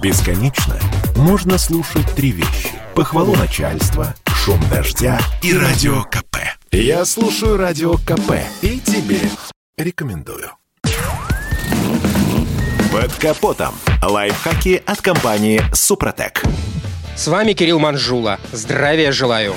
Бесконечно можно слушать три вещи. Похвалу начальства, шум дождя и радио КП. Я слушаю радио КП и тебе рекомендую. Под капотом. Лайфхаки от компании «Супротек». С вами Кирилл Манжула. Здравия желаю.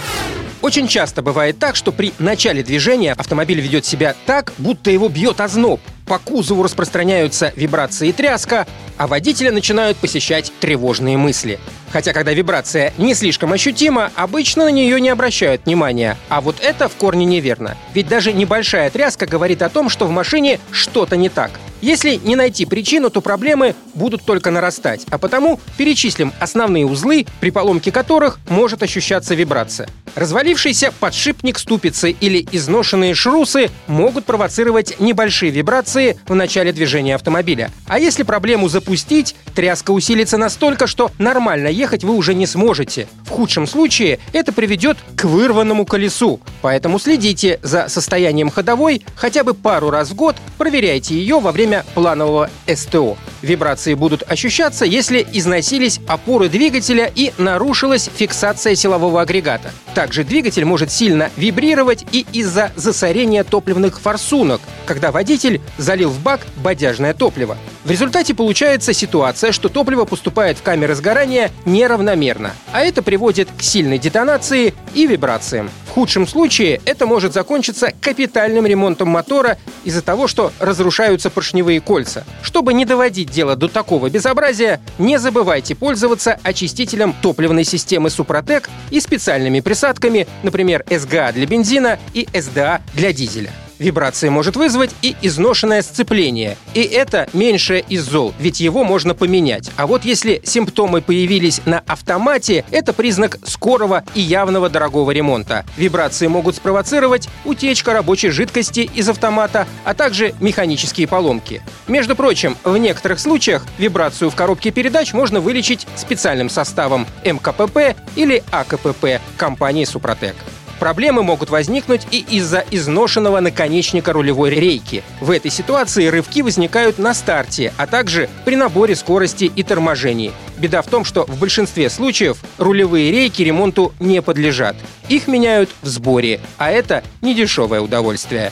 Очень часто бывает так, что при начале движения автомобиль ведет себя так, будто его бьет озноб. По кузову распространяются вибрации и тряска, а водителя начинают посещать тревожные мысли. Хотя, когда вибрация не слишком ощутима, обычно на нее не обращают внимания. А вот это в корне неверно. Ведь даже небольшая тряска говорит о том, что в машине что-то не так. Если не найти причину, то проблемы будут только нарастать, а потому перечислим основные узлы, при поломке которых может ощущаться вибрация. Развалившийся подшипник ступицы или изношенные шрусы могут провоцировать небольшие вибрации в начале движения автомобиля. А если проблему запустить, тряска усилится настолько, что нормально ехать вы уже не сможете. В худшем случае это приведет к вырванному колесу. Поэтому следите за состоянием ходовой хотя бы пару раз в год, проверяйте ее во время планового СТО. Вибрации будут ощущаться, если износились опоры двигателя и нарушилась фиксация силового агрегата. Также двигатель может сильно вибрировать и из-за засорения топливных форсунок, когда водитель залил в бак бодяжное топливо. В результате получается ситуация, что топливо поступает в камеры сгорания неравномерно, а это приводит к сильной детонации и вибрациям. В худшем случае это может закончиться капитальным ремонтом мотора из-за того, что разрушаются поршневые кольца. Чтобы не доводить дело до такого безобразия, не забывайте пользоваться очистителем топливной системы Супротек и специальными присадками, например, СГА для бензина и СДА для дизеля. Вибрация может вызвать и изношенное сцепление. И это меньшее из зол, ведь его можно поменять. А вот если симптомы появились на автомате, это признак скорого и явного дорогого ремонта. Вибрации могут спровоцировать утечка рабочей жидкости из автомата, а также механические поломки. Между прочим, в некоторых случаях вибрацию в коробке передач можно вылечить специальным составом МКПП или АКПП компании «Супротек». Проблемы могут возникнуть и из-за изношенного наконечника рулевой рейки. В этой ситуации рывки возникают на старте, а также при наборе скорости и торможении. Беда в том, что в большинстве случаев рулевые рейки ремонту не подлежат. Их меняют в сборе, а это недешевое удовольствие.